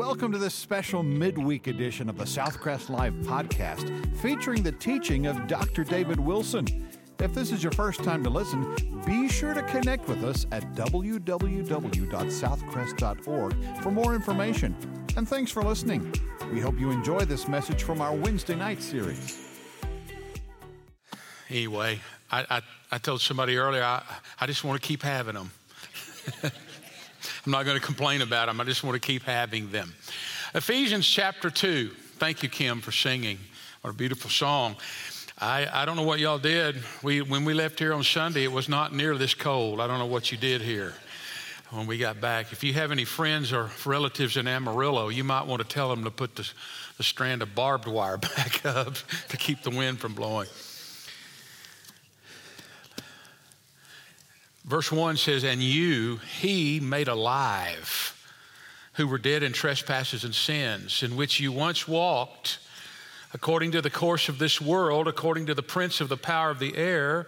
Welcome to this special midweek edition of the Southcrest Live podcast featuring the teaching of Dr. David Wilson. If this is your first time to listen, be sure to connect with us at www.southcrest.org for more information. And thanks for listening. We hope you enjoy this message from our Wednesday night series. Anyway, I, I, I told somebody earlier, I, I just want to keep having them. I'm not going to complain about them. I just want to keep having them. Ephesians chapter 2. Thank you, Kim, for singing. What a beautiful song. I, I don't know what y'all did. We, when we left here on Sunday, it was not near this cold. I don't know what you did here when we got back. If you have any friends or relatives in Amarillo, you might want to tell them to put the, the strand of barbed wire back up to keep the wind from blowing. Verse 1 says, And you he made alive who were dead in trespasses and sins, in which you once walked, according to the course of this world, according to the prince of the power of the air,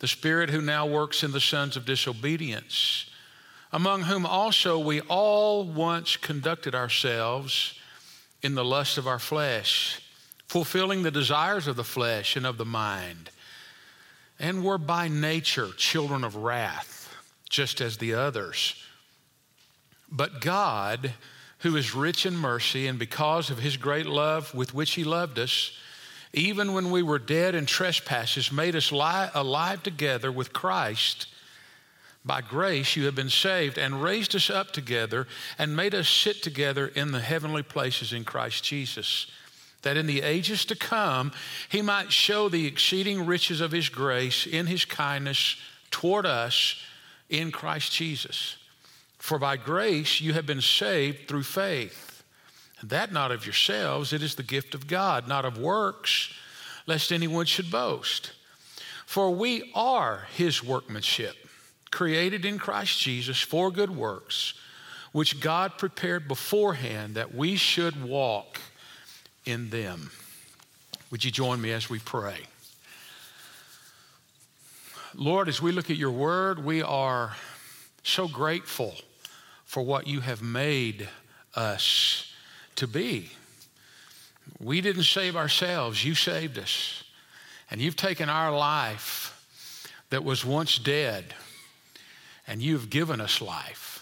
the spirit who now works in the sons of disobedience, among whom also we all once conducted ourselves in the lust of our flesh, fulfilling the desires of the flesh and of the mind and were by nature children of wrath, just as the others. But God, who is rich in mercy, and because of his great love with which he loved us, even when we were dead in trespasses, made us lie alive together with Christ. By grace you have been saved, and raised us up together, and made us sit together in the heavenly places in Christ Jesus that in the ages to come he might show the exceeding riches of his grace in his kindness toward us in Christ Jesus. For by grace you have been saved through faith. And that not of yourselves, it is the gift of God, not of works, lest anyone should boast. For we are his workmanship, created in Christ Jesus for good works, which God prepared beforehand that we should walk in them. Would you join me as we pray? Lord, as we look at your word, we are so grateful for what you have made us to be. We didn't save ourselves, you saved us. And you've taken our life that was once dead, and you've given us life.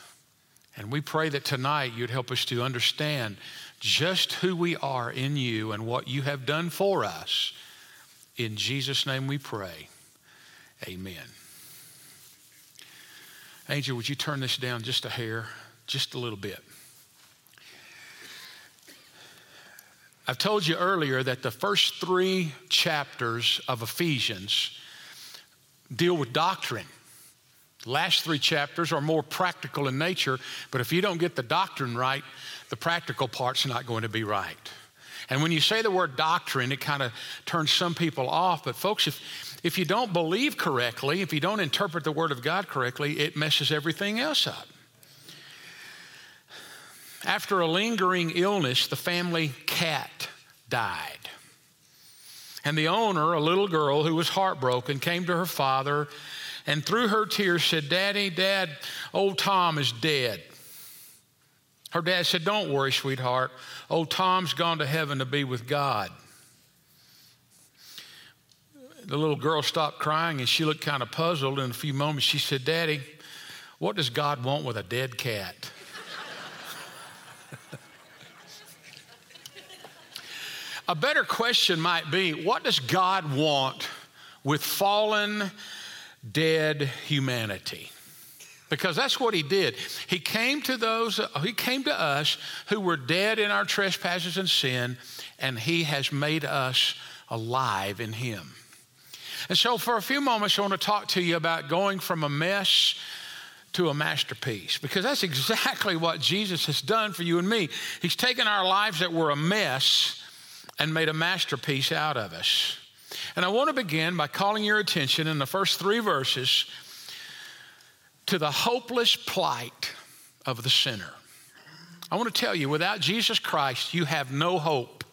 And we pray that tonight you'd help us to understand just who we are in you and what you have done for us. In Jesus' name we pray. Amen. Angel, would you turn this down just a hair, just a little bit? I've told you earlier that the first three chapters of Ephesians deal with doctrine. The last three chapters are more practical in nature, but if you don't get the doctrine right, the practical part's not going to be right. And when you say the word doctrine, it kind of turns some people off. But, folks, if, if you don't believe correctly, if you don't interpret the Word of God correctly, it messes everything else up. After a lingering illness, the family cat died. And the owner, a little girl who was heartbroken, came to her father and through her tears said, Daddy, Dad, old Tom is dead. Her dad said, Don't worry, sweetheart. Old Tom's gone to heaven to be with God. The little girl stopped crying and she looked kind of puzzled. In a few moments, she said, Daddy, what does God want with a dead cat? a better question might be what does God want with fallen, dead humanity? Because that's what he did. He came to those, he came to us who were dead in our trespasses and sin, and he has made us alive in him. And so, for a few moments, I want to talk to you about going from a mess to a masterpiece because that's exactly what Jesus has done for you and me. He's taken our lives that were a mess and made a masterpiece out of us. And I want to begin by calling your attention in the first three verses to the hopeless plight of the sinner. I want to tell you, without Jesus Christ, you have no hope.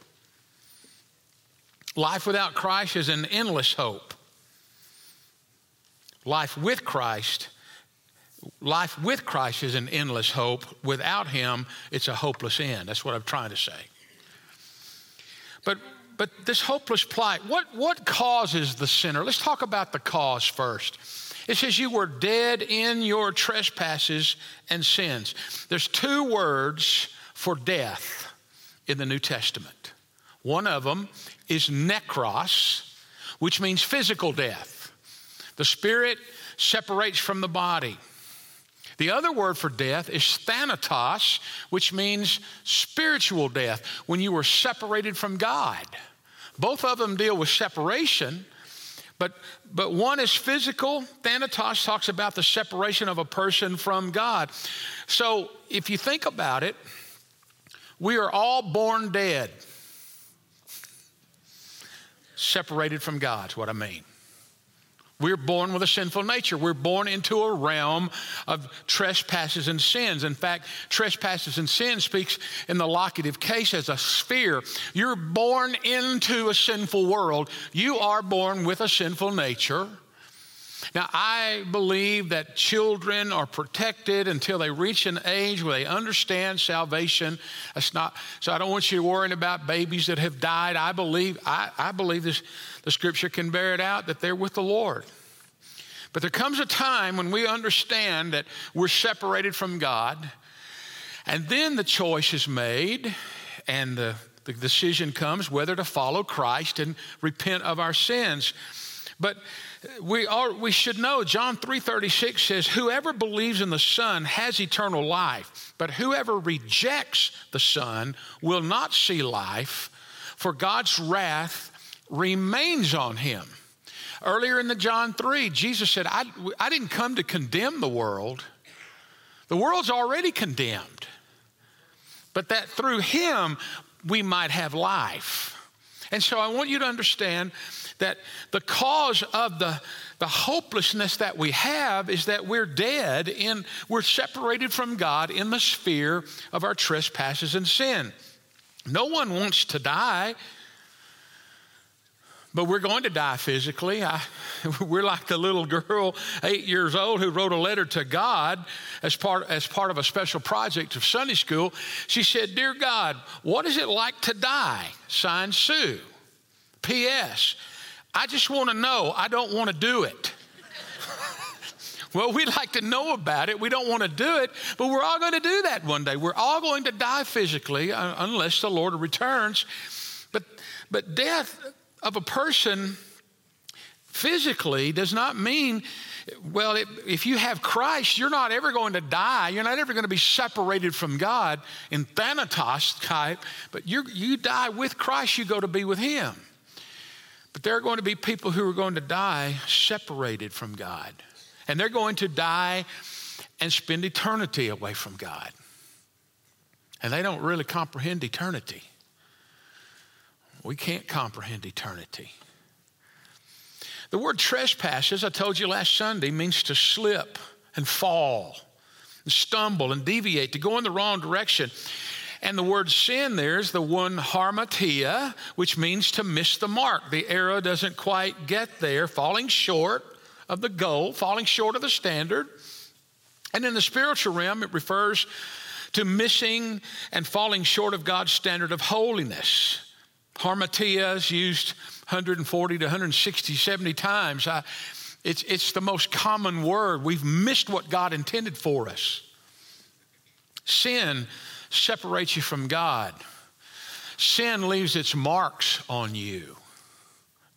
Life without Christ is an endless hope. Life with Christ life with Christ is an endless hope. Without Him, it's a hopeless end. That's what I'm trying to say. But, but this hopeless plight, what, what causes the sinner? Let's talk about the cause first. It says, You were dead in your trespasses and sins. There's two words for death in the New Testament. One of them is necros, which means physical death. The spirit separates from the body. The other word for death is thanatos, which means spiritual death, when you were separated from God. Both of them deal with separation, but, but one is physical. Thanatos talks about the separation of a person from God. So if you think about it, we are all born dead, separated from God, is what I mean. We're born with a sinful nature. We're born into a realm of trespasses and sins. In fact, trespasses and sin speaks in the locative case as a sphere. You're born into a sinful world. You are born with a sinful nature. Now, I believe that children are protected until they reach an age where they understand salvation. That's not, so I don't want you worrying about babies that have died. I believe, I, I believe this, the scripture can bear it out that they're with the Lord. But there comes a time when we understand that we're separated from God, and then the choice is made, and the, the decision comes whether to follow Christ and repent of our sins. But we, are, we should know John 3:36 says whoever believes in the Son has eternal life but whoever rejects the Son will not see life for God's wrath remains on him. Earlier in the John 3 Jesus said I, I didn't come to condemn the world. The world's already condemned. But that through him we might have life. And so I want you to understand that the cause of the, the hopelessness that we have is that we're dead in, we're separated from God in the sphere of our trespasses and sin. No one wants to die. But we're going to die physically. I, we're like the little girl, eight years old, who wrote a letter to God as part, as part of a special project of Sunday school. She said, Dear God, what is it like to die? Signed Sue. P.S. I just want to know. I don't want to do it. well, we'd like to know about it. We don't want to do it, but we're all going to do that one day. We're all going to die physically uh, unless the Lord returns. But, but death of a person physically does not mean well, it, if you have Christ, you're not ever going to die. You're not ever going to be separated from God in Thanatos type, but you die with Christ, you go to be with Him. But there are going to be people who are going to die separated from God. And they're going to die and spend eternity away from God. And they don't really comprehend eternity. We can't comprehend eternity. The word trespass, as I told you last Sunday, means to slip and fall, and stumble and deviate, to go in the wrong direction. And the word sin there is the one hamartia, which means to miss the mark. The arrow doesn't quite get there, falling short of the goal, falling short of the standard. And in the spiritual realm, it refers to missing and falling short of God's standard of holiness. Hamartia is used 140 to 160, 70 times. I, it's, it's the most common word. We've missed what God intended for us. Sin separates you from God. Sin leaves its marks on you.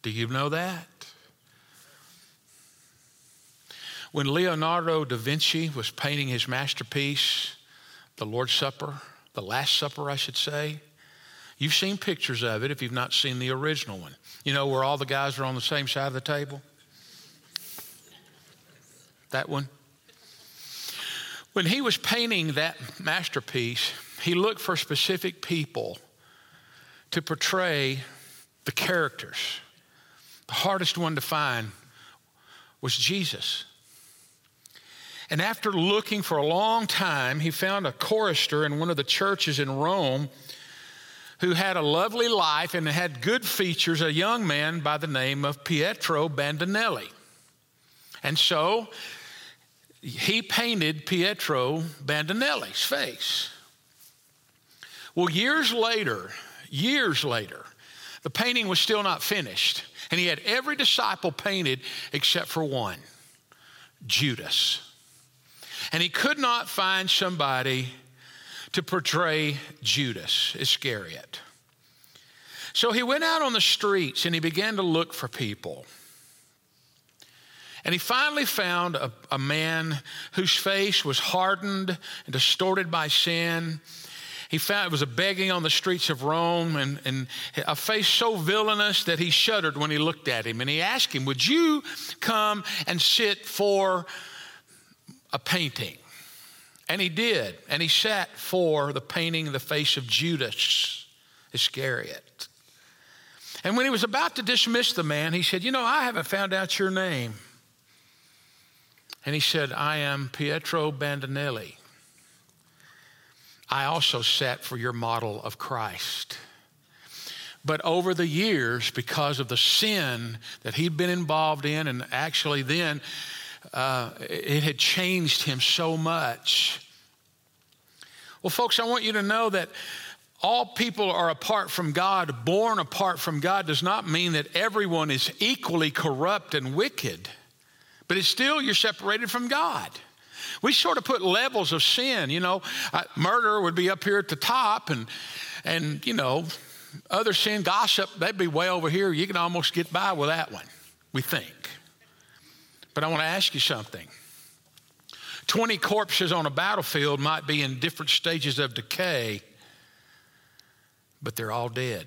Do you know that? When Leonardo da Vinci was painting his masterpiece, the Lord's Supper, the Last Supper, I should say, you've seen pictures of it if you've not seen the original one. You know, where all the guys are on the same side of the table? That one? When he was painting that masterpiece, he looked for specific people to portray the characters. The hardest one to find was Jesus. And after looking for a long time, he found a chorister in one of the churches in Rome who had a lovely life and had good features, a young man by the name of Pietro Bandinelli. And so he painted Pietro Bandinelli's face. Well, years later, years later, the painting was still not finished, and he had every disciple painted except for one Judas. And he could not find somebody to portray Judas Iscariot. So he went out on the streets and he began to look for people. And he finally found a, a man whose face was hardened and distorted by sin. He found it was a begging on the streets of Rome and, and a face so villainous that he shuddered when he looked at him. And he asked him, Would you come and sit for a painting? And he did. And he sat for the painting of the face of Judas Iscariot. And when he was about to dismiss the man, he said, You know, I haven't found out your name. And he said, I am Pietro Bandinelli. I also sat for your model of Christ. But over the years, because of the sin that he'd been involved in, and actually then uh, it had changed him so much. Well, folks, I want you to know that all people are apart from God, born apart from God, does not mean that everyone is equally corrupt and wicked, but it's still you're separated from God. We sort of put levels of sin, you know, uh, murder would be up here at the top, and, and, you know, other sin, gossip, they'd be way over here. You can almost get by with that one, we think. But I want to ask you something. 20 corpses on a battlefield might be in different stages of decay, but they're all dead.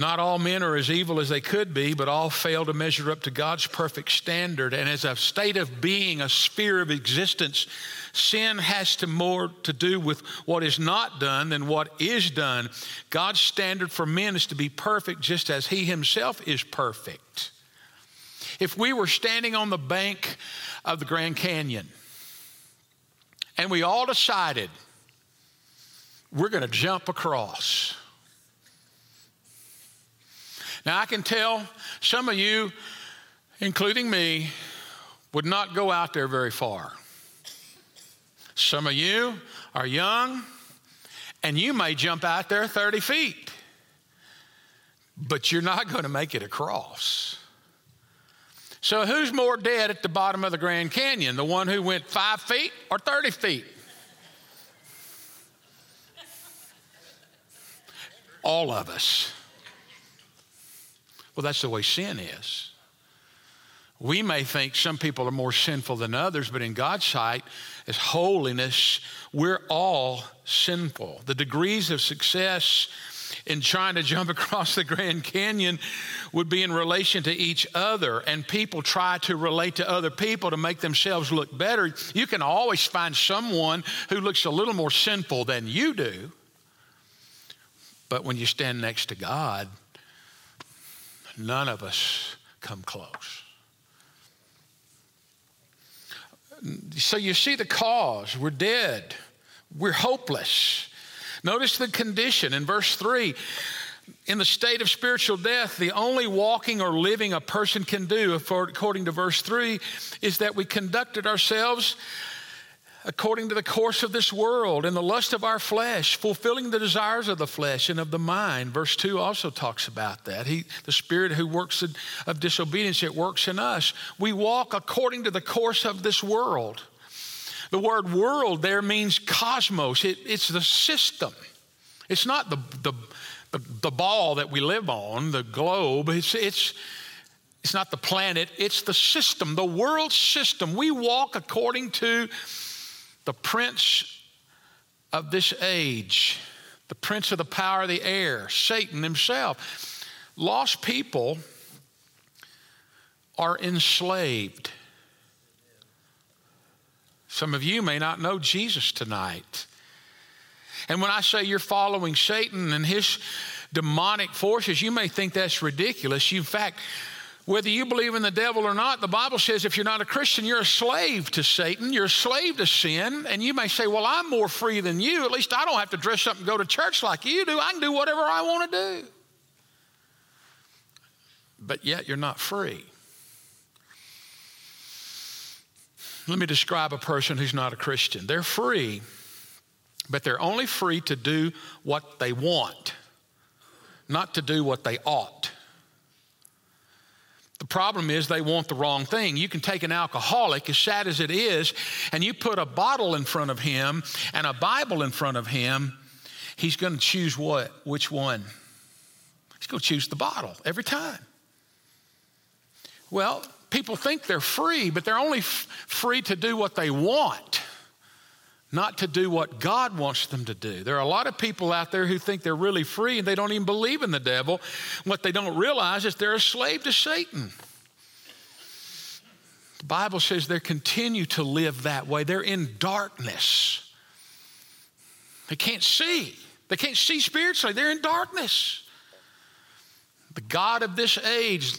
Not all men are as evil as they could be, but all fail to measure up to God's perfect standard. And as a state of being, a sphere of existence, sin has to more to do with what is not done than what is done. God's standard for men is to be perfect just as he himself is perfect. If we were standing on the bank of the Grand Canyon and we all decided we're going to jump across, now, I can tell some of you, including me, would not go out there very far. Some of you are young, and you may jump out there 30 feet, but you're not going to make it across. So, who's more dead at the bottom of the Grand Canyon? The one who went five feet or 30 feet? All of us. Well, that's the way sin is. We may think some people are more sinful than others, but in God's sight, as holiness, we're all sinful. The degrees of success in trying to jump across the Grand Canyon would be in relation to each other, and people try to relate to other people to make themselves look better. You can always find someone who looks a little more sinful than you do, but when you stand next to God, None of us come close. So you see the cause. We're dead. We're hopeless. Notice the condition in verse 3. In the state of spiritual death, the only walking or living a person can do, according to verse 3, is that we conducted ourselves according to the course of this world and the lust of our flesh, fulfilling the desires of the flesh and of the mind. Verse 2 also talks about that. He, the spirit who works of disobedience, it works in us. We walk according to the course of this world. The word world there means cosmos, it, it's the system. It's not the, the, the, the, ball that we live on, the globe. It's, it's, it's not the planet, it's the system, the world system. We walk according to the prince of this age, the prince of the power of the air, Satan himself. Lost people are enslaved. Some of you may not know Jesus tonight. And when I say you're following Satan and his demonic forces, you may think that's ridiculous. You, In fact, whether you believe in the devil or not, the Bible says if you're not a Christian, you're a slave to Satan, you're a slave to sin. And you may say, Well, I'm more free than you. At least I don't have to dress up and go to church like you do. I can do whatever I want to do. But yet you're not free. Let me describe a person who's not a Christian. They're free, but they're only free to do what they want, not to do what they ought. Problem is they want the wrong thing. You can take an alcoholic, as sad as it is, and you put a bottle in front of him and a Bible in front of him, he's going to choose what? Which one? He's going to choose the bottle every time. Well, people think they're free, but they're only f- free to do what they want not to do what God wants them to do. There are a lot of people out there who think they're really free and they don't even believe in the devil. What they don't realize is they're a slave to Satan. The Bible says they continue to live that way. They're in darkness. They can't see. They can't see spiritually. They're in darkness. The God of this age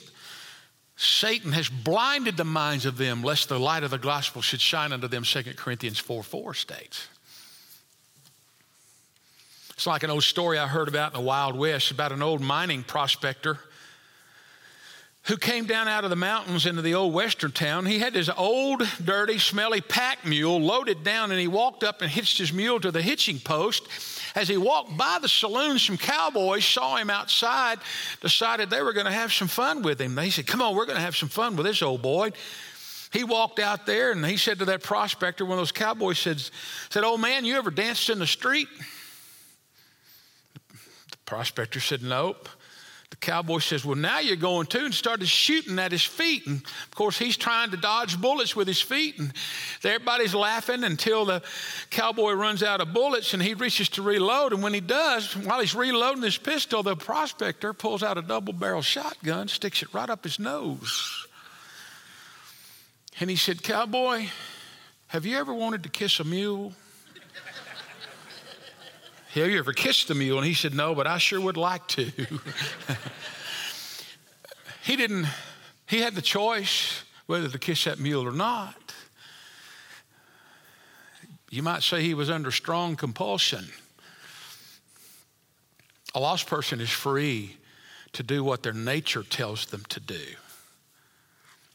Satan has blinded the minds of them, lest the light of the gospel should shine unto them, 2 Corinthians 4 4 states. It's like an old story I heard about in the Wild West about an old mining prospector who came down out of the mountains into the old western town. He had this old, dirty, smelly pack mule loaded down, and he walked up and hitched his mule to the hitching post as he walked by the saloon, some cowboys saw him outside, decided they were going to have some fun with him. They said, Come on, we're going to have some fun with this old boy. He walked out there and he said to that prospector, one of those cowboys said, said, Oh man, you ever danced in the street? The prospector said, Nope. The cowboy says, Well, now you're going to, and started shooting at his feet. And of course, he's trying to dodge bullets with his feet. And everybody's laughing until the cowboy runs out of bullets and he reaches to reload. And when he does, while he's reloading his pistol, the prospector pulls out a double barrel shotgun, sticks it right up his nose. And he said, Cowboy, have you ever wanted to kiss a mule? Have you ever kissed a mule? And he said, No, but I sure would like to. he didn't, he had the choice whether to kiss that mule or not. You might say he was under strong compulsion. A lost person is free to do what their nature tells them to do,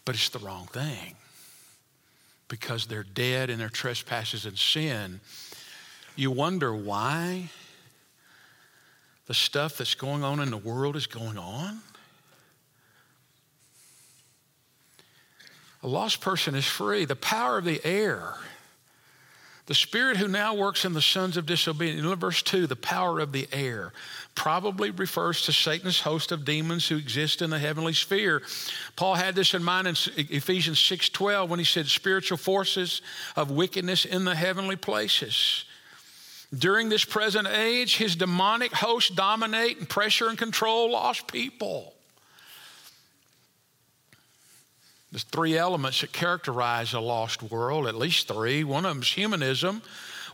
but it's the wrong thing because they're dead in their trespasses and sin you wonder why the stuff that's going on in the world is going on? A lost person is free. The power of the air. The spirit who now works in the sons of disobedience. In verse 2, the power of the air probably refers to Satan's host of demons who exist in the heavenly sphere. Paul had this in mind in Ephesians 6:12 when he said spiritual forces of wickedness in the heavenly places. During this present age, his demonic hosts dominate and pressure and control lost people. There's three elements that characterize a lost world, at least three. One of them is humanism,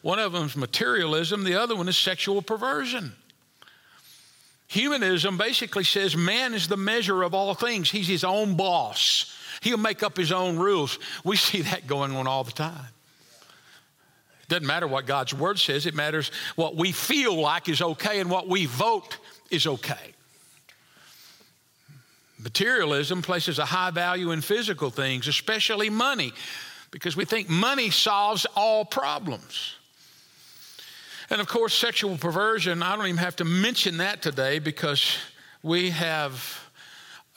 one of them is materialism, the other one is sexual perversion. Humanism basically says man is the measure of all things, he's his own boss. He'll make up his own rules. We see that going on all the time. Doesn't matter what God's word says, it matters what we feel like is okay and what we vote is okay. Materialism places a high value in physical things, especially money, because we think money solves all problems. And of course, sexual perversion, I don't even have to mention that today because we have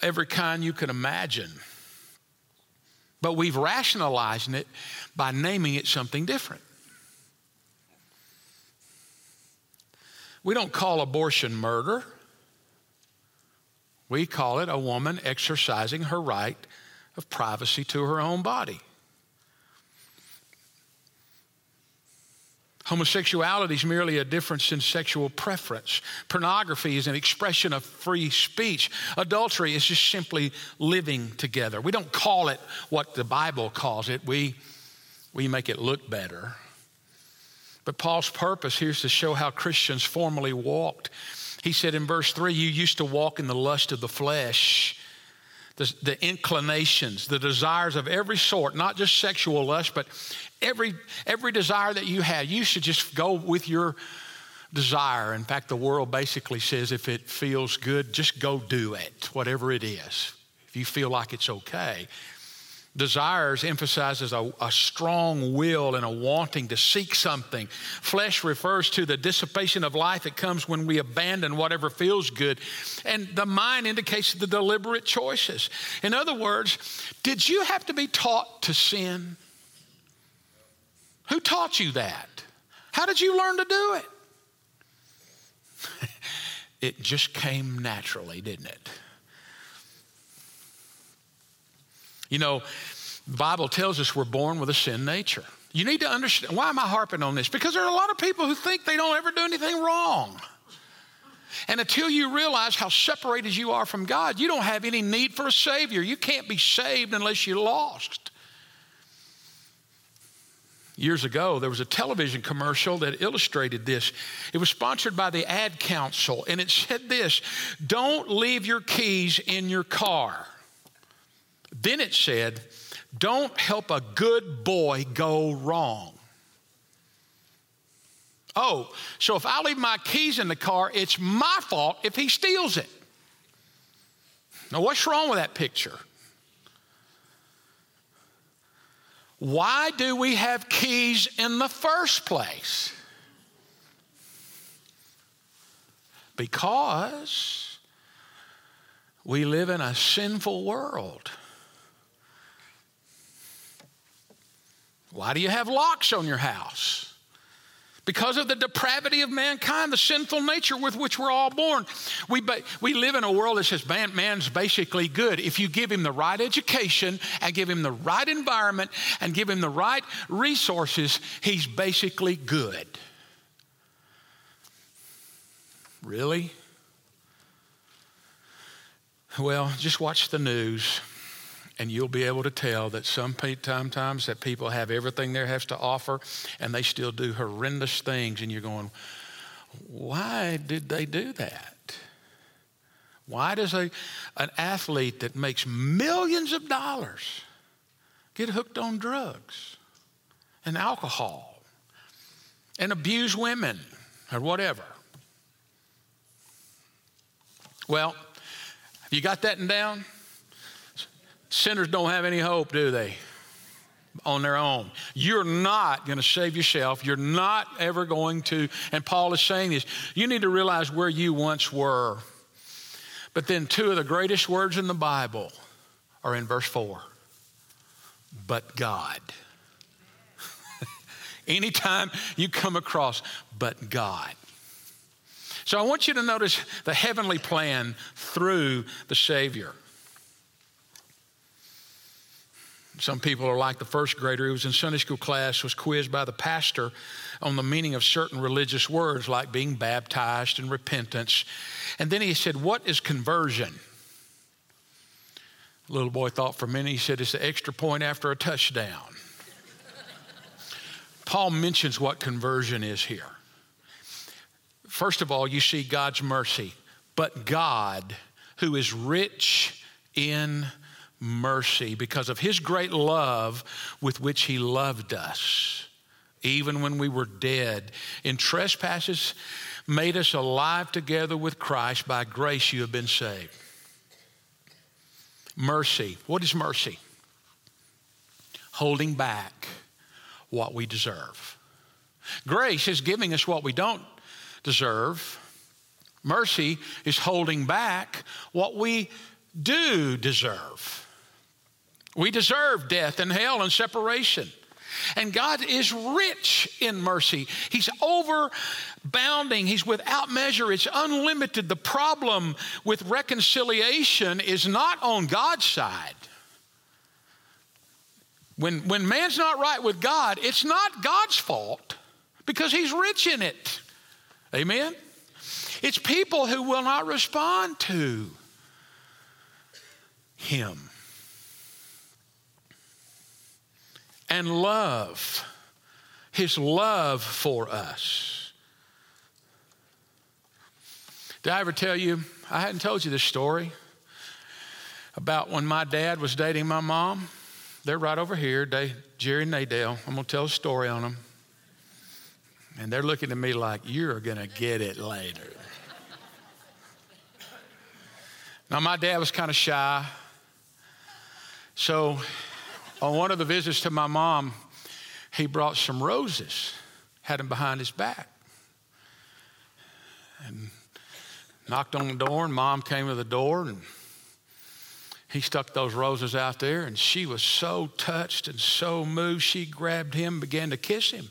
every kind you can imagine. But we've rationalized it by naming it something different. We don't call abortion murder. We call it a woman exercising her right of privacy to her own body. Homosexuality is merely a difference in sexual preference. Pornography is an expression of free speech. Adultery is just simply living together. We don't call it what the Bible calls it, we, we make it look better. But Paul's purpose here is to show how Christians formerly walked. He said in verse 3 You used to walk in the lust of the flesh, the, the inclinations, the desires of every sort, not just sexual lust, but every, every desire that you had. You should just go with your desire. In fact, the world basically says if it feels good, just go do it, whatever it is, if you feel like it's okay. Desires emphasizes a, a, strong will and a wanting to seek something. Flesh refers to the dissipation of life that comes when we abandon whatever feels good. And the mind indicates the deliberate choices. In other words, did you have to be taught to sin? Who taught you that? How did you learn to do it? it just came naturally, didn't it? You know, the Bible tells us we're born with a sin nature. You need to understand why am I harping on this? Because there are a lot of people who think they don't ever do anything wrong. And until you realize how separated you are from God, you don't have any need for a Savior. You can't be saved unless you're lost. Years ago, there was a television commercial that illustrated this. It was sponsored by the Ad Council, and it said this Don't leave your keys in your car. Then it said, Don't help a good boy go wrong. Oh, so if I leave my keys in the car, it's my fault if he steals it. Now, what's wrong with that picture? Why do we have keys in the first place? Because we live in a sinful world. Why do you have locks on your house? Because of the depravity of mankind, the sinful nature with which we're all born. We, we live in a world that says man, man's basically good. If you give him the right education and give him the right environment and give him the right resources, he's basically good. Really? Well, just watch the news and you'll be able to tell that sometimes that people have everything there has to offer and they still do horrendous things and you're going why did they do that? Why does a, an athlete that makes millions of dollars get hooked on drugs and alcohol and abuse women or whatever? Well have you got that down Sinners don't have any hope, do they? On their own. You're not going to save yourself. You're not ever going to. And Paul is saying this you need to realize where you once were. But then, two of the greatest words in the Bible are in verse 4 but God. Anytime you come across, but God. So I want you to notice the heavenly plan through the Savior. Some people are like the first grader who was in Sunday school class, was quizzed by the pastor on the meaning of certain religious words like being baptized and repentance. And then he said, What is conversion? The little boy thought for a minute. He said, It's the extra point after a touchdown. Paul mentions what conversion is here. First of all, you see God's mercy, but God, who is rich in mercy because of his great love with which he loved us, even when we were dead in trespasses, made us alive together with Christ. By grace, you have been saved. Mercy. What is mercy? Holding back what we deserve. Grace is giving us what we don't deserve. Mercy is holding back what we do deserve. We deserve death and hell and separation. And God is rich in mercy. He's overbounding. He's without measure. It's unlimited. The problem with reconciliation is not on God's side. When, when man's not right with God, it's not God's fault because he's rich in it. Amen? It's people who will not respond to him. And love, his love for us. Did I ever tell you? I hadn't told you this story about when my dad was dating my mom. They're right over here, they, Jerry and Nadale. I'm going to tell a story on them. And they're looking at me like, you're going to get it later. now, my dad was kind of shy. So On one of the visits to my mom, he brought some roses, had them behind his back. And knocked on the door, and mom came to the door, and he stuck those roses out there, and she was so touched and so moved, she grabbed him, began to kiss him.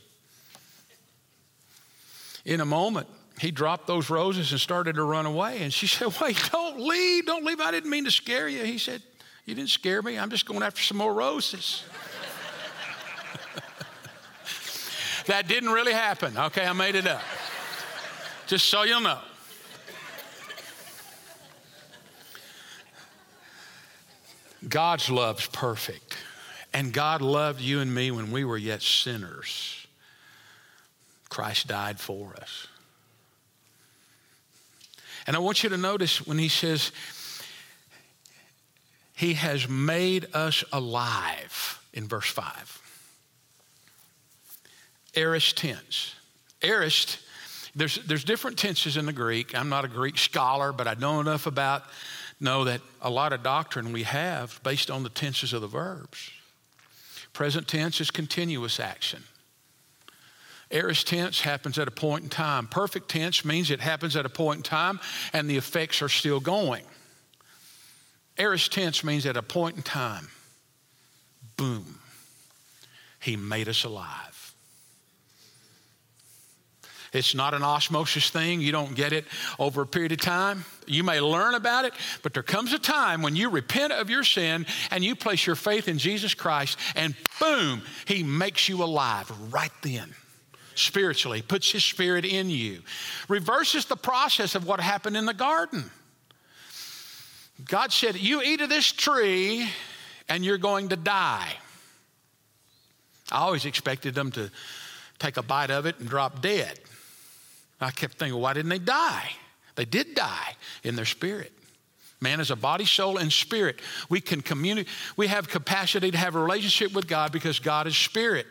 In a moment, he dropped those roses and started to run away. And she said, Wait, don't leave, don't leave. I didn't mean to scare you. He said, You didn't scare me. I'm just going after some more roses. that didn't really happen. Okay, I made it up. Just so you'll know. God's love's perfect. And God loved you and me when we were yet sinners. Christ died for us. And I want you to notice when he says, He has made us alive in verse 5. Aorist tense. Aorist, there's, there's different tenses in the Greek. I'm not a Greek scholar, but I know enough about, know that a lot of doctrine we have based on the tenses of the verbs. Present tense is continuous action. Aorist tense happens at a point in time. Perfect tense means it happens at a point in time and the effects are still going. Aorist tense means at a point in time, boom, he made us alive. It's not an osmosis thing. You don't get it over a period of time. You may learn about it, but there comes a time when you repent of your sin and you place your faith in Jesus Christ, and boom, He makes you alive right then spiritually, puts his spirit in you. Reverses the process of what happened in the garden. God said, You eat of this tree and you're going to die. I always expected them to take a bite of it and drop dead. I kept thinking, why didn't they die? They did die in their spirit. Man is a body, soul, and spirit. We can communicate, we have capacity to have a relationship with God because God is spirit.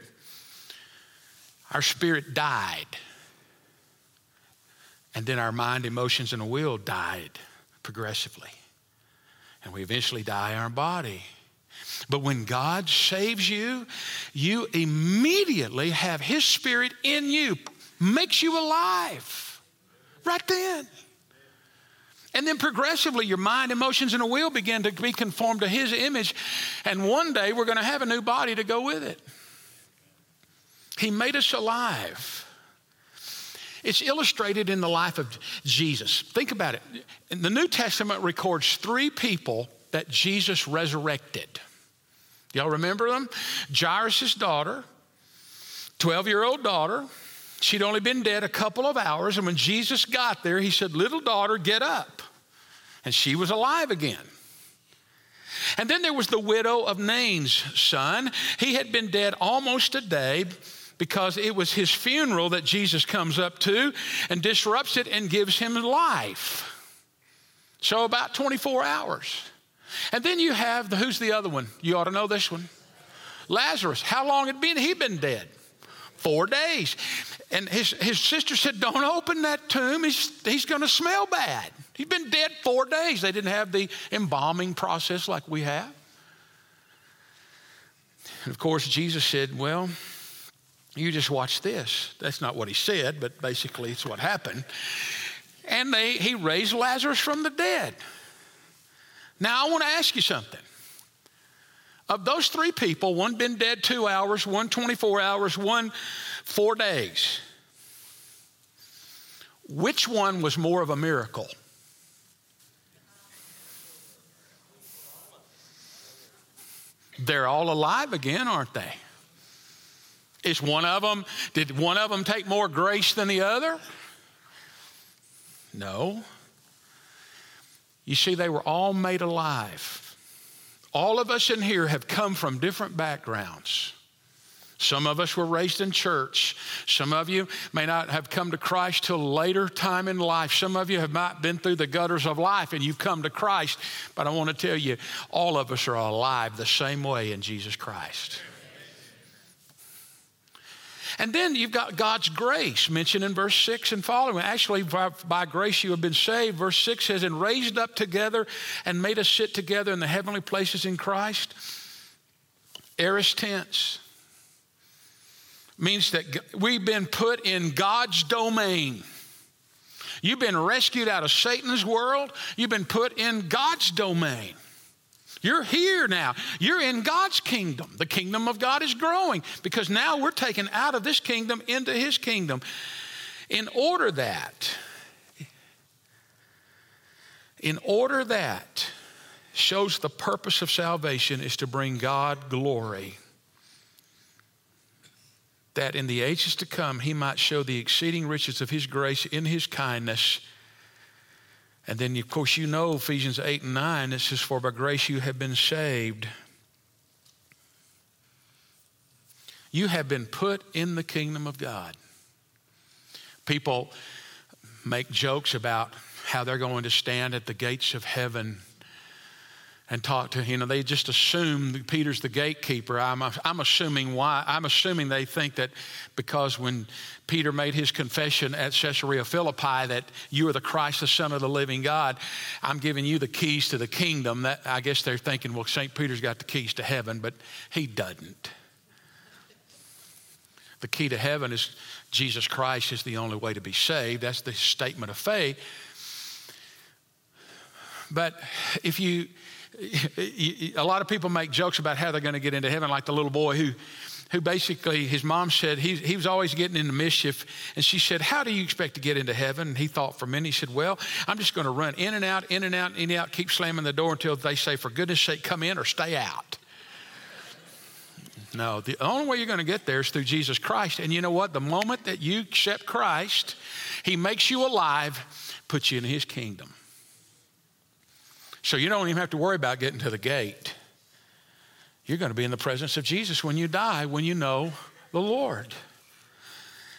Our spirit died. And then our mind, emotions, and will died progressively. And we eventually die our body. But when God saves you, you immediately have His Spirit in you, makes you alive right then. And then progressively, your mind, emotions, and a will begin to be conformed to His image. And one day, we're going to have a new body to go with it. He made us alive. It's illustrated in the life of Jesus. Think about it. The New Testament records three people that Jesus resurrected. Y'all remember them? Jairus' daughter, 12 year old daughter. She'd only been dead a couple of hours, and when Jesus got there, he said, Little daughter, get up. And she was alive again. And then there was the widow of Nain's son. He had been dead almost a day because it was his funeral that Jesus comes up to and disrupts it and gives him life. So about 24 hours. And then you have the who's the other one? You ought to know this one. Lazarus. How long had been he been dead? Four days. And his, his sister said, Don't open that tomb. He's, he's going to smell bad. He's been dead four days. They didn't have the embalming process like we have. And of course, Jesus said, Well, you just watch this. That's not what he said, but basically it's what happened. And they, he raised Lazarus from the dead. Now I want to ask you something. Of those three people, one been dead two hours, one 24 hours, one four days. Which one was more of a miracle? They're all alive again, aren't they? Is one of them, did one of them take more grace than the other? No. You see, they were all made alive. All of us in here have come from different backgrounds. Some of us were raised in church. Some of you may not have come to Christ till later time in life. Some of you have not been through the gutters of life and you've come to Christ. But I want to tell you, all of us are alive the same way in Jesus Christ. And then you've got God's grace mentioned in verse 6 and following. Actually, by, by, grace you have been saved. Verse 6 says, and raised up together and made us sit together in the heavenly places in Christ. aorist tense means that we've been put in God's domain. You've been rescued out of Satan's world. You've been put in God's domain. You're here now. You're in God's kingdom. The kingdom of God is growing because now we're taken out of this kingdom into his kingdom. In order that, in order that shows the purpose of salvation is to bring God glory that in the ages to come he might show the exceeding riches of his grace in his kindness. And then, of course, you know Ephesians 8 and 9, it says, For by grace you have been saved. You have been put in the kingdom of God. People make jokes about how they're going to stand at the gates of heaven and talk to you know they just assume peter's the gatekeeper. I'm, I'm assuming why i'm assuming they think that because when peter made his confession at caesarea philippi that you are the christ the son of the living god i'm giving you the keys to the kingdom. That i guess they're thinking well st peter's got the keys to heaven but he doesn't. The key to heaven is jesus christ is the only way to be saved. That's the statement of faith. But if you a lot of people make jokes about how they're going to get into heaven, like the little boy who, who basically, his mom said he, he was always getting into mischief. And she said, How do you expect to get into heaven? And he thought for a minute, he said, Well, I'm just going to run in and out, in and out, in and out, keep slamming the door until they say, For goodness sake, come in or stay out. No, the only way you're going to get there is through Jesus Christ. And you know what? The moment that you accept Christ, He makes you alive, puts you in His kingdom. So you don't even have to worry about getting to the gate. You're going to be in the presence of Jesus when you die, when you know the Lord.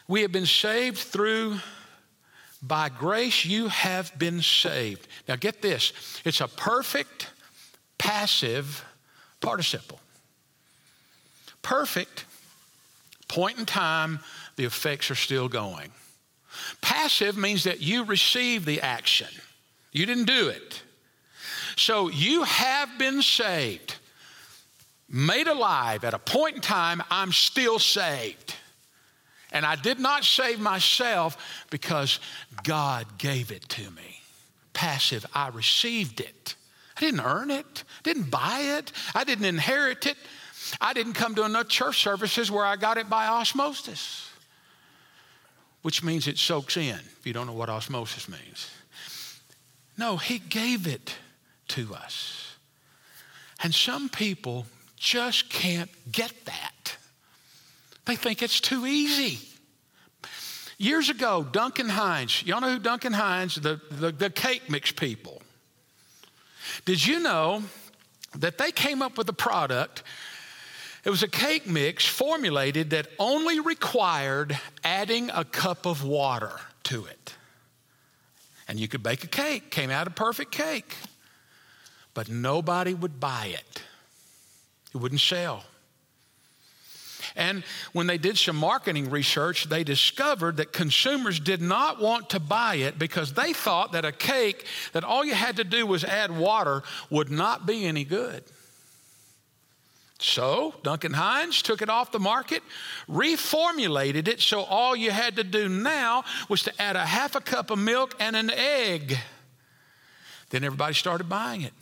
We have been saved through, by grace, you have been saved. Now get this it's a perfect passive participle. Perfect, point in time, the effects are still going. Passive means that you receive the action, you didn't do it. So you have been saved, made alive at a point in time, I'm still saved. And I did not save myself because God gave it to me. Passive, I received it. I didn't earn it, didn't buy it, I didn't inherit it. I didn't come to enough church services where I got it by osmosis, which means it soaks in, if you don't know what osmosis means. No, He gave it to us. And some people just can't get that. They think it's too easy. Years ago, Duncan Hines, y'all know who Duncan Hines, the, the, the cake mix people. Did you know that they came up with a product? It was a cake mix formulated that only required adding a cup of water to it. And you could bake a cake, came out a perfect cake but nobody would buy it. It wouldn't sell. And when they did some marketing research, they discovered that consumers did not want to buy it because they thought that a cake that all you had to do was add water would not be any good. So Duncan Hines took it off the market, reformulated it so all you had to do now was to add a half a cup of milk and an egg. Then everybody started buying it.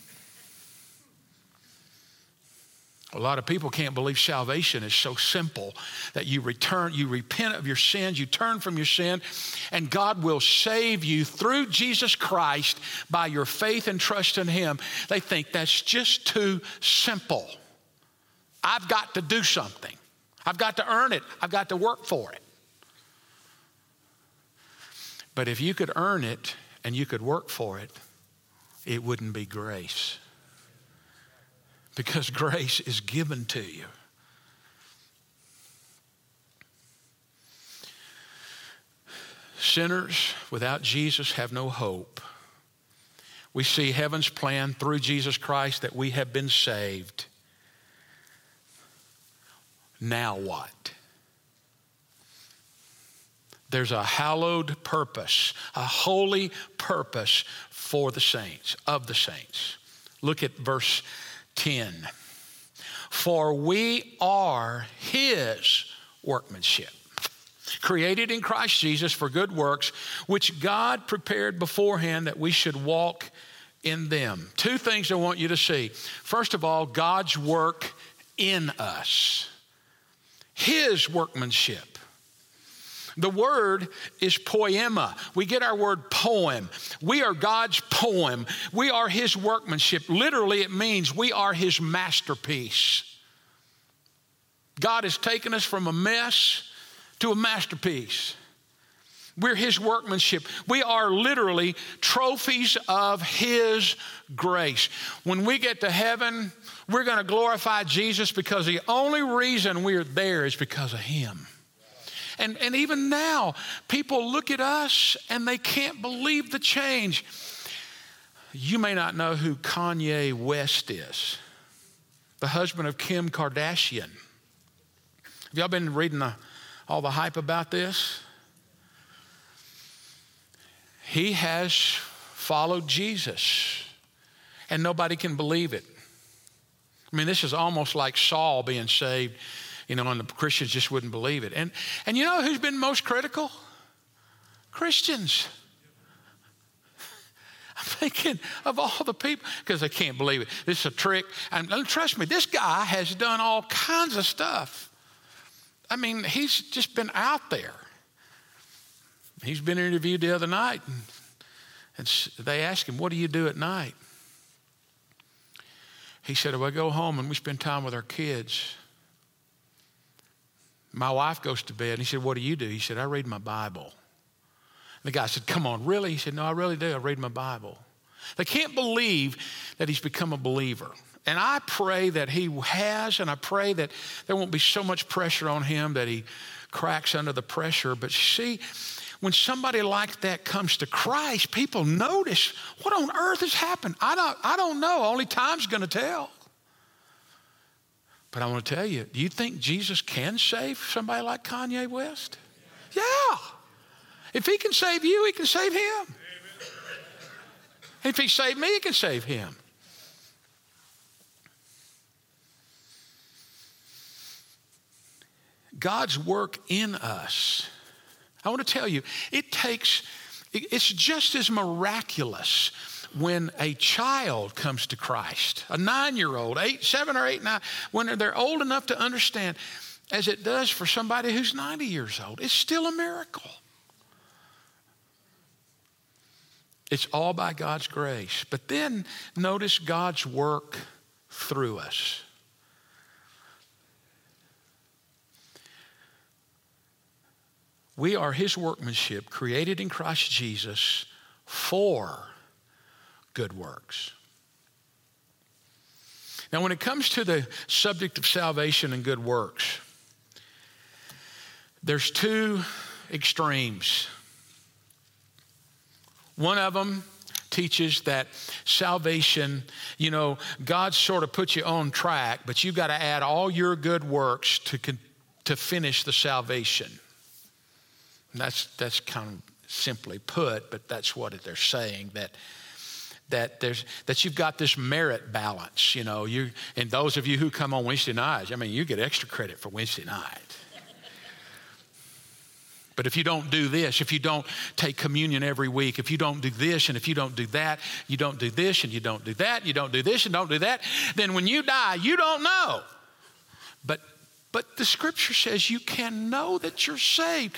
A lot of people can't believe salvation is so simple that you return, you repent of your sins, you turn from your sin, and God will save you through Jesus Christ by your faith and trust in Him. They think that's just too simple. I've got to do something, I've got to earn it, I've got to work for it. But if you could earn it and you could work for it, it wouldn't be grace because grace is given to you. Sinners without Jesus have no hope. We see heaven's plan through Jesus Christ that we have been saved. Now what? There's a hallowed purpose, a holy purpose for the saints, of the saints. Look at verse 10. For we are his workmanship, created in Christ Jesus for good works, which God prepared beforehand that we should walk in them. Two things I want you to see. First of all, God's work in us, his workmanship. The word is poema. We get our word poem. We are God's poem. We are His workmanship. Literally, it means we are His masterpiece. God has taken us from a mess to a masterpiece. We're His workmanship. We are literally trophies of His grace. When we get to heaven, we're going to glorify Jesus because the only reason we're there is because of Him. And, and even now, people look at us and they can't believe the change. You may not know who Kanye West is, the husband of Kim Kardashian. Have y'all been reading the, all the hype about this? He has followed Jesus, and nobody can believe it. I mean, this is almost like Saul being saved you know, and the Christians just wouldn't believe it. And, and you know who's been most critical? Christians. I'm thinking of all the people, because they can't believe it. This is a trick. And trust me, this guy has done all kinds of stuff. I mean, he's just been out there. He's been interviewed the other night, and, and they asked him, What do you do at night? He said, Well, I go home and we spend time with our kids. My wife goes to bed, and he said, What do you do? He said, I read my Bible. The guy said, Come on, really? He said, No, I really do. I read my Bible. They can't believe that he's become a believer. And I pray that he has, and I pray that there won't be so much pressure on him that he cracks under the pressure. But see, when somebody like that comes to Christ, people notice what on earth has happened. I don't, I don't know. Only time's going to tell. But I want to tell you, do you think Jesus can save somebody like Kanye West? Yeah. If he can save you, he can save him. If he saved me, he can save him. God's work in us. I want to tell you, it takes, it's just as miraculous when a child comes to Christ, a nine year old, eight, seven or eight, nine, when they're old enough to understand, as it does for somebody who's 90 years old, it's still a miracle. It's all by God's grace. But then notice God's work through us. We are His workmanship, created in Christ Jesus for good works. Now, when it comes to the subject of salvation and good works, there's two extremes. One of them teaches that salvation, you know, God sort of puts you on track, but you've got to add all your good works to, to finish the salvation. And that's, that's kind of simply put, but that's what they're saying that that there's that you've got this merit balance you know you and those of you who come on wednesday nights i mean you get extra credit for wednesday night. But if you don't do this if you don't take communion every week if you don't do this and if you don't do that you don't do this and you don't do that you don't do this and don't do that then when you die you don't know. But but the scripture says you can know that you're saved.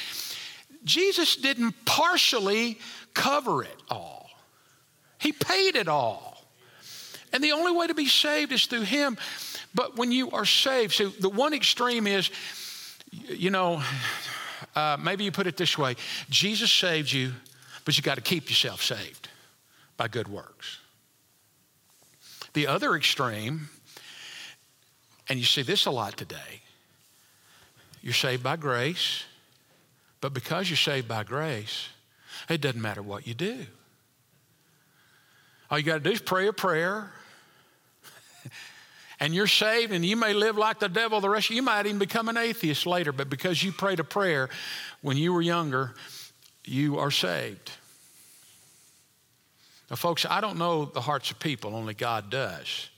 Jesus didn't partially cover it all he paid it all. And the only way to be saved is through Him. But when you are saved, so the one extreme is, you know, uh, maybe you put it this way Jesus saved you, but you got to keep yourself saved by good works. The other extreme, and you see this a lot today, you're saved by grace, but because you're saved by grace, it doesn't matter what you do. All you got to do is pray a prayer. and you're saved, and you may live like the devil the rest of you. You might even become an atheist later, but because you prayed a prayer when you were younger, you are saved. Now, folks, I don't know the hearts of people, only God does.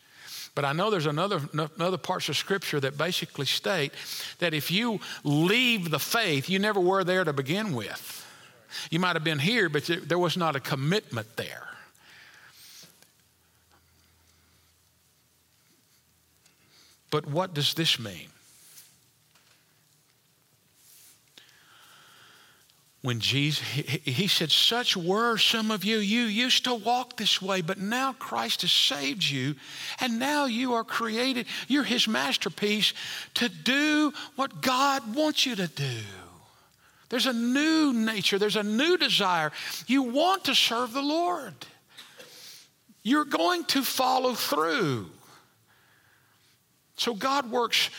But I know there's another, other parts of Scripture that basically state that if you leave the faith, you never were there to begin with. You might have been here, but there was not a commitment there. But what does this mean? when Jesus, he, said, Such were some of you. You used to walk this way, but now Christ has saved you, and now you are created. You're his masterpiece to do what God wants you to do. There's a new nature, there's a new desire. You want to serve the Lord, you're going to follow through. So God works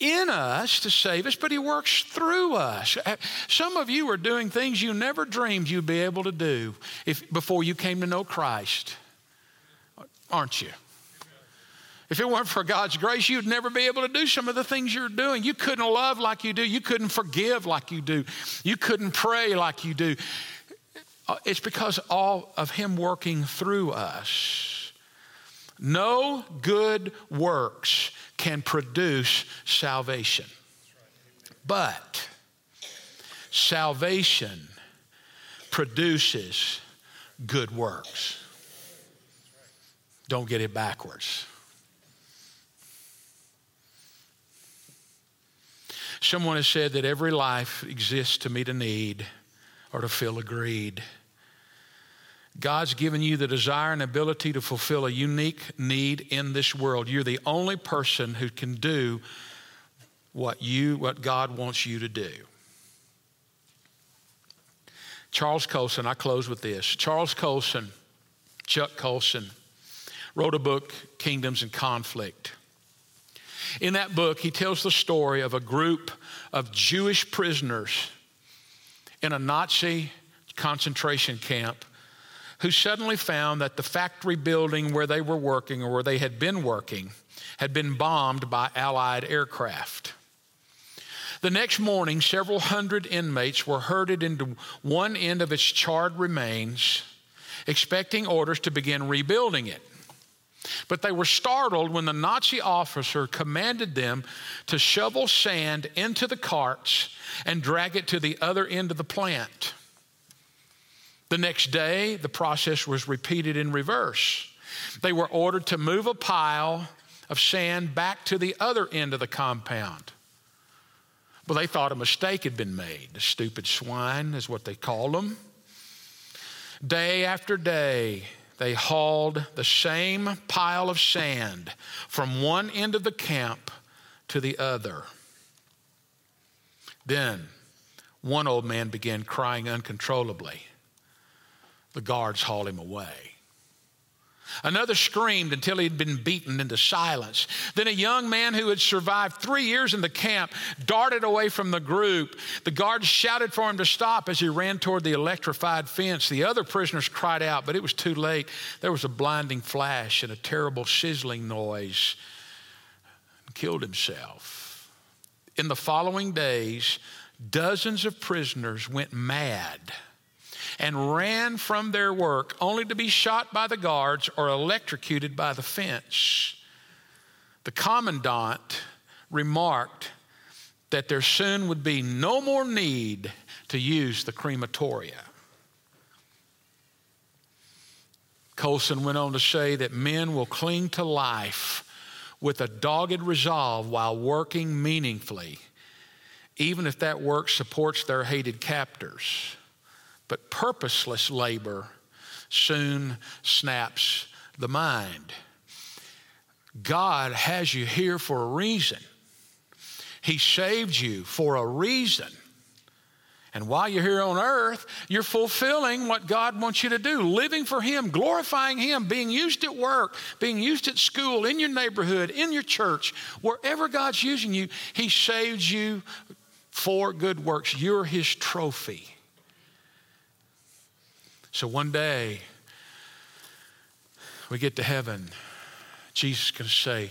in us to save us, but He works through us. Uh, some of you are doing things you never dreamed you'd be able to do if, before you came to know Christ, aren't you? If it weren't for God's grace, you'd never be able to do some of the things you're doing. You couldn't love like you do. You couldn't forgive like you do. You couldn't pray like you do. Uh, it's because all of Him working through us. No good works can produce salvation. But salvation produces good works. Don't get it backwards. Someone has said that every life exists to meet a need or to feel a greed. God's given you the desire and ability to fulfill a unique need in this world. You're the only person who can do what you what God wants you to do. Charles Colson, I close with this. Charles Colson, Chuck Colson, wrote a book, Kingdoms in Conflict. In that book, he tells the story of a group of Jewish prisoners in a Nazi concentration camp who suddenly found that the factory building where they were working or where they had been working had been bombed by Allied aircraft. The next morning, several hundred inmates were herded into one end of its charred remains, expecting orders to begin rebuilding it. But they were startled when the Nazi officer commanded them to shovel sand into the carts and drag it to the other end of the plant. The next day, the process was repeated in reverse. They were ordered to move a pile of sand back to the other end of the compound. Well, they thought a mistake had been made. The stupid swine is what they called them. Day after day, they hauled the same pile of sand from one end of the camp to the other. Then one old man began crying uncontrollably. The guards hauled him away. Another screamed until he'd been beaten into silence. Then a young man who had survived three years in the camp darted away from the group. The guards shouted for him to stop as he ran toward the electrified fence. The other prisoners cried out, but it was too late. There was a blinding flash and a terrible sizzling noise. He killed himself. In the following days, dozens of prisoners went mad and ran from their work only to be shot by the guards or electrocuted by the fence. The commandant remarked that there soon would be no more need to use the crematoria. Colson went on to say that men will cling to life with a dogged resolve while working meaningfully, even if that work supports their hated captors. But purposeless labor soon snaps the mind. God has you here for a reason. He saved you for a reason. And while you're here on earth, you're fulfilling what God wants you to do, living for Him, glorifying Him, being used at work, being used at school, in your neighborhood, in your church, wherever God's using you, He saves you for good works. You're His trophy. So one day, we get to heaven, Jesus is going to say,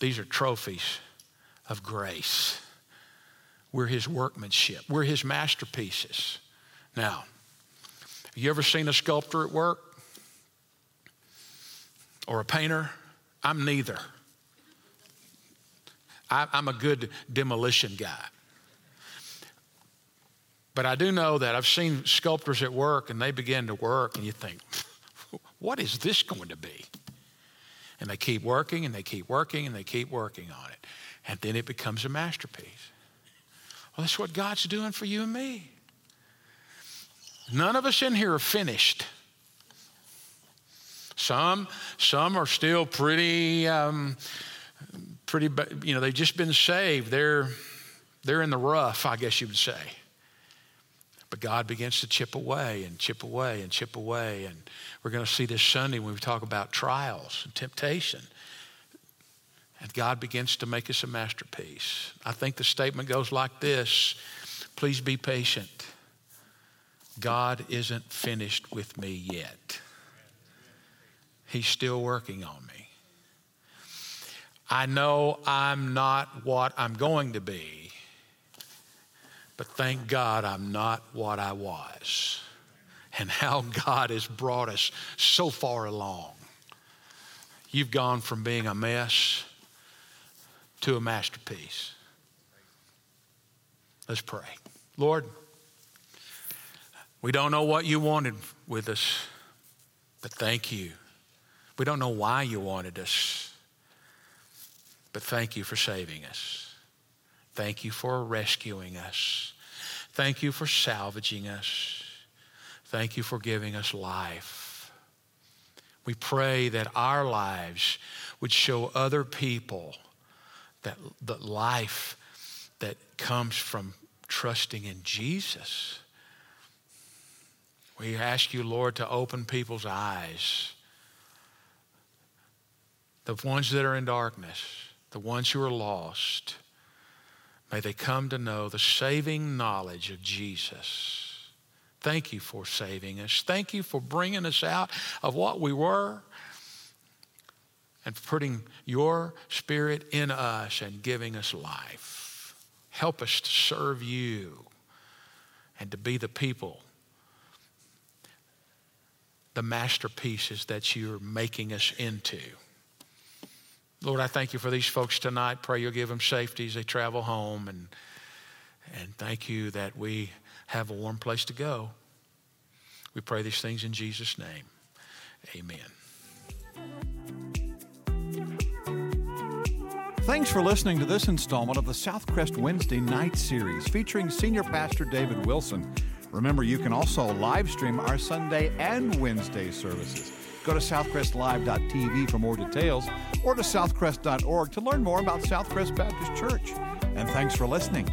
These are trophies of grace. We're his workmanship, we're his masterpieces. Now, have you ever seen a sculptor at work? Or a painter? I'm neither. I, I'm a good demolition guy. But I do know that I've seen sculptors at work and they begin to work, and you think, what is this going to be? And they keep working and they keep working and they keep working on it. And then it becomes a masterpiece. Well, that's what God's doing for you and me. None of us in here are finished. Some, some are still pretty, um, pretty, you know, they've just been saved. They're, they're in the rough, I guess you would say. But God begins to chip away and chip away and chip away. And we're going to see this Sunday when we talk about trials and temptation. And God begins to make us a masterpiece. I think the statement goes like this Please be patient. God isn't finished with me yet. He's still working on me. I know I'm not what I'm going to be, but thank God I'm not what I was. And how God has brought us so far along. You've gone from being a mess to a masterpiece. Let's pray. Lord, we don't know what you wanted with us, but thank you we don't know why you wanted us, but thank you for saving us. Thank you for rescuing us. Thank you for salvaging us. Thank you for giving us life. We pray that our lives would show other people that the life that comes from trusting in Jesus. We ask you, Lord, to open people's eyes the ones that are in darkness, the ones who are lost, may they come to know the saving knowledge of Jesus. Thank you for saving us. Thank you for bringing us out of what we were and putting your spirit in us and giving us life. Help us to serve you and to be the people, the masterpieces that you're making us into. Lord, I thank you for these folks tonight. Pray you'll give them safety as they travel home. And, and thank you that we have a warm place to go. We pray these things in Jesus' name. Amen. Thanks for listening to this installment of the Southcrest Wednesday night series featuring Senior Pastor David Wilson. Remember, you can also live stream our Sunday and Wednesday services. Go to southcrestlive.tv for more details or to southcrest.org to learn more about Southcrest Baptist Church. And thanks for listening.